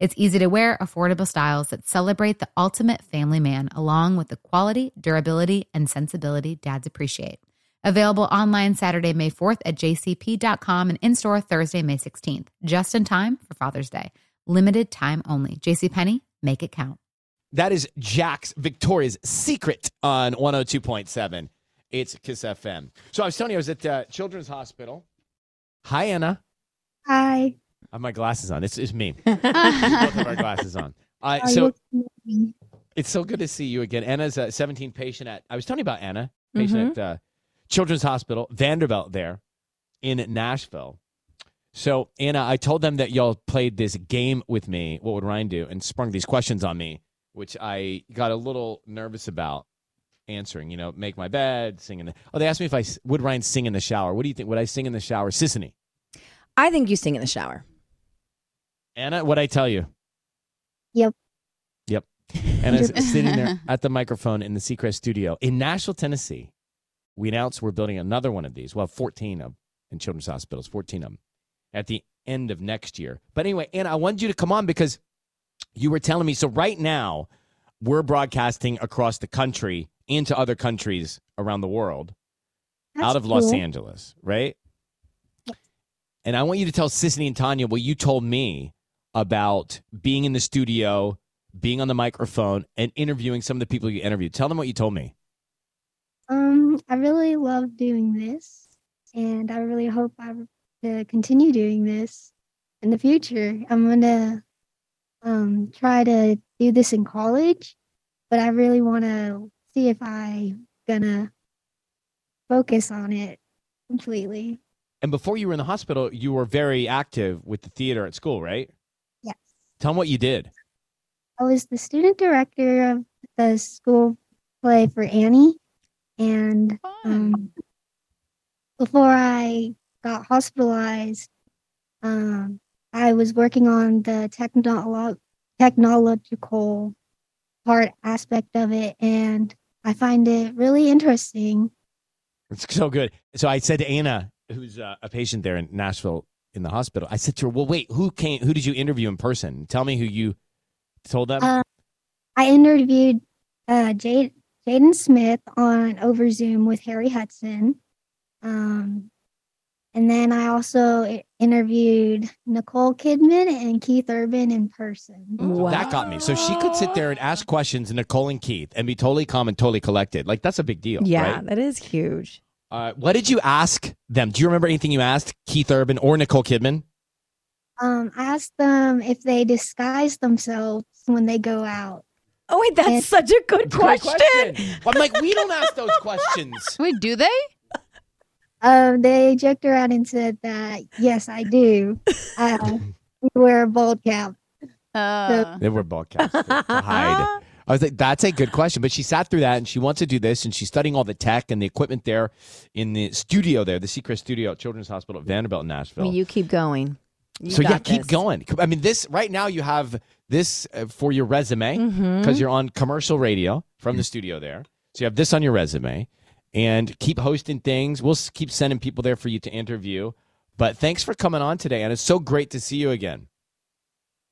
It's easy to wear, affordable styles that celebrate the ultimate family man, along with the quality, durability, and sensibility dads appreciate. Available online Saturday, May 4th at jcp.com and in store Thursday, May 16th, just in time for Father's Day. Limited time only. JCPenney, make it count. That is Jax Victoria's Secret on 102.7. It's Kiss FM. So I was telling you, I was at uh, Children's Hospital. Hi, Anna. Hi. I have my glasses on. It's, it's me. Both have our glasses on. Uh, so it's so good to see you again. Anna's a 17 patient at, I was telling you about Anna, patient at uh, Children's Hospital, Vanderbilt there in Nashville. So, Anna, I told them that y'all played this game with me, What Would Ryan Do, and sprung these questions on me, which I got a little nervous about answering. You know, make my bed, sing in the. Oh, they asked me if I would Ryan sing in the shower. What do you think? Would I sing in the shower? Sisanie. I think you sing in the shower. Anna, what I tell you? Yep. Yep. Anna's sitting there at the microphone in the Seacrest studio in Nashville, Tennessee. We announced we're building another one of these. Well, 14 of in children's hospitals, 14 of them at the end of next year. But anyway, Anna, I wanted you to come on because you were telling me. So right now, we're broadcasting across the country into other countries around the world That's out of Los. Angeles, right? And I want you to tell Sisanie and Tanya what you told me about being in the studio, being on the microphone, and interviewing some of the people you interviewed. Tell them what you told me. Um, I really love doing this, and I really hope I to continue doing this in the future. I'm gonna um try to do this in college, but I really want to see if I gonna focus on it completely. And before you were in the hospital, you were very active with the theater at school, right? Yes. Tell them what you did. I was the student director of the school play for Annie, and um, before I got hospitalized, um, I was working on the technolo- technological part aspect of it, and I find it really interesting. It's so good. So I said to Anna, who's uh, a patient there in Nashville in the hospital, I said to her, "Well, wait, who came? Who did you interview in person? Tell me who you told them." Uh, I interviewed uh, Jade, Jaden Smith on over Zoom with Harry Hudson. Um, and then I also interviewed Nicole Kidman and Keith Urban in person. So That got me. So she could sit there and ask questions to Nicole and Keith and be totally calm and totally collected. Like that's a big deal. Yeah, right? that is huge. Uh, what did you ask them? Do you remember anything you asked Keith Urban or Nicole Kidman? Um, I asked them if they disguise themselves when they go out. Oh wait, that's And- such a good Great question. I'm like, we don't ask those questions. Wait, do they? Um, they joked around and said that yes, I do. Uh, we wear a bald cap. Uh, They were bald caps to, to hide. I was like, that's a good question. But she sat through that and she wants to do this and she's studying all the tech and the equipment there in the studio there, the Seacrest Studio at Children's Hospital at Vanderbilt in Nashville. Well, you keep going. You so yeah, got keep going. I mean, this right now you have this uh, for your resume because you're on commercial radio from the studio there. So you have this on your resume and keep hosting things. We'll keep sending people there for you to interview. But thanks for coming on today, and it's so great to see you again.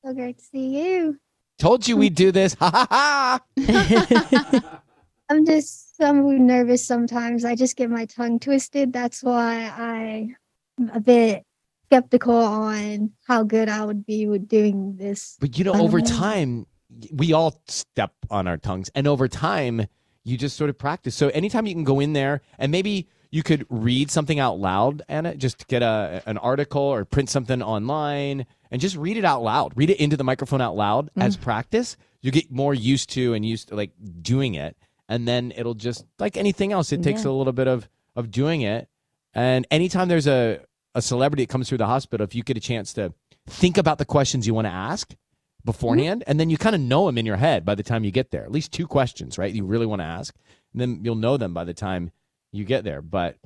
So great to see you. Told you we'd do this. Ha ha ha. I'm just I'm nervous sometimes. I just get my tongue twisted. That's why I'm a bit skeptical on how good I would be with doing this. But you know, over time, we all step on our tongues, and over time, you just sort of practice. So anytime you can go in there, and maybe you could read something out loud, Anna, just get a an article or print something online, and just read it out loud. Read it into the microphone out loud mm-hmm. as practice. You get more used to and used to like doing it, and then it'll just like anything else. It takes a little bit of of doing it. And anytime there's a a celebrity that comes through the hospital, if you get a chance to think about the questions you want to ask mm-hmm. beforehand, and then you kind of know them in your head by the time you get there. At least two questions, right? You really want to ask, and then you'll know them by the time you get there. But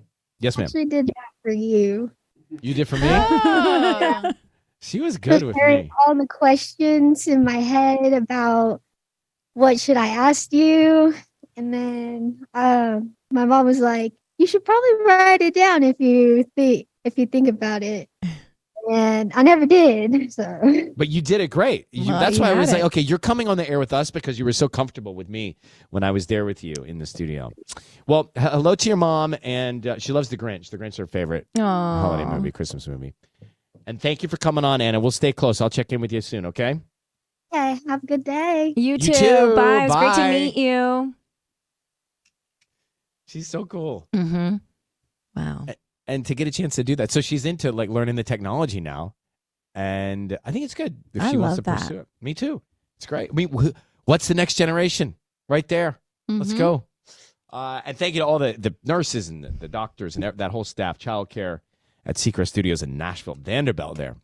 yes, ma'am, actually did that for you. you did for me. Oh. She was good with me. all the questions in my head about what should I ask you, and then uh, my mom was like, "You should probably write it down if you think if you think about it." And I never did. So But you did it great. You- Well, that's you why I had was like, okay, you're coming on the air with us because you were so comfortable with me when I was there with you in the studio. Well, h- hello to your mom, and uh, she loves The Grinch. The Grinch is her favorite holiday movie, Christmas movie. And thank you for coming on, Anna. We'll stay close. I'll check in with you soon, okay? okay, have a good day. You You too. too. Bye. It was great to meet you. She's so cool. Mm-hmm. Wow. And to get a chance to do that. So she's into like learning the technology now. And I think it's good if I she wants to that. pursue it. Me too. It's great. I mean, what's the next generation? Right there. Let's Mhm. go. Uh, and thank you to all the, the nurses and the, the doctors and that whole staff, childcare at Seacrest Studios in Nashville, Vanderbilt there.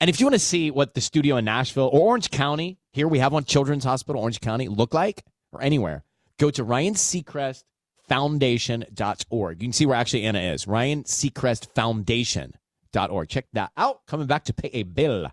And if you want to see what the studio in Nashville or Orange County, here we have one Children's Hospital, Orange County, look like, or anywhere, go to Ryan Seacrest Foundation.org. You can see where actually Anna is. Ryan Seacrest Foundation.org. Check that out. Coming back to pay a bill.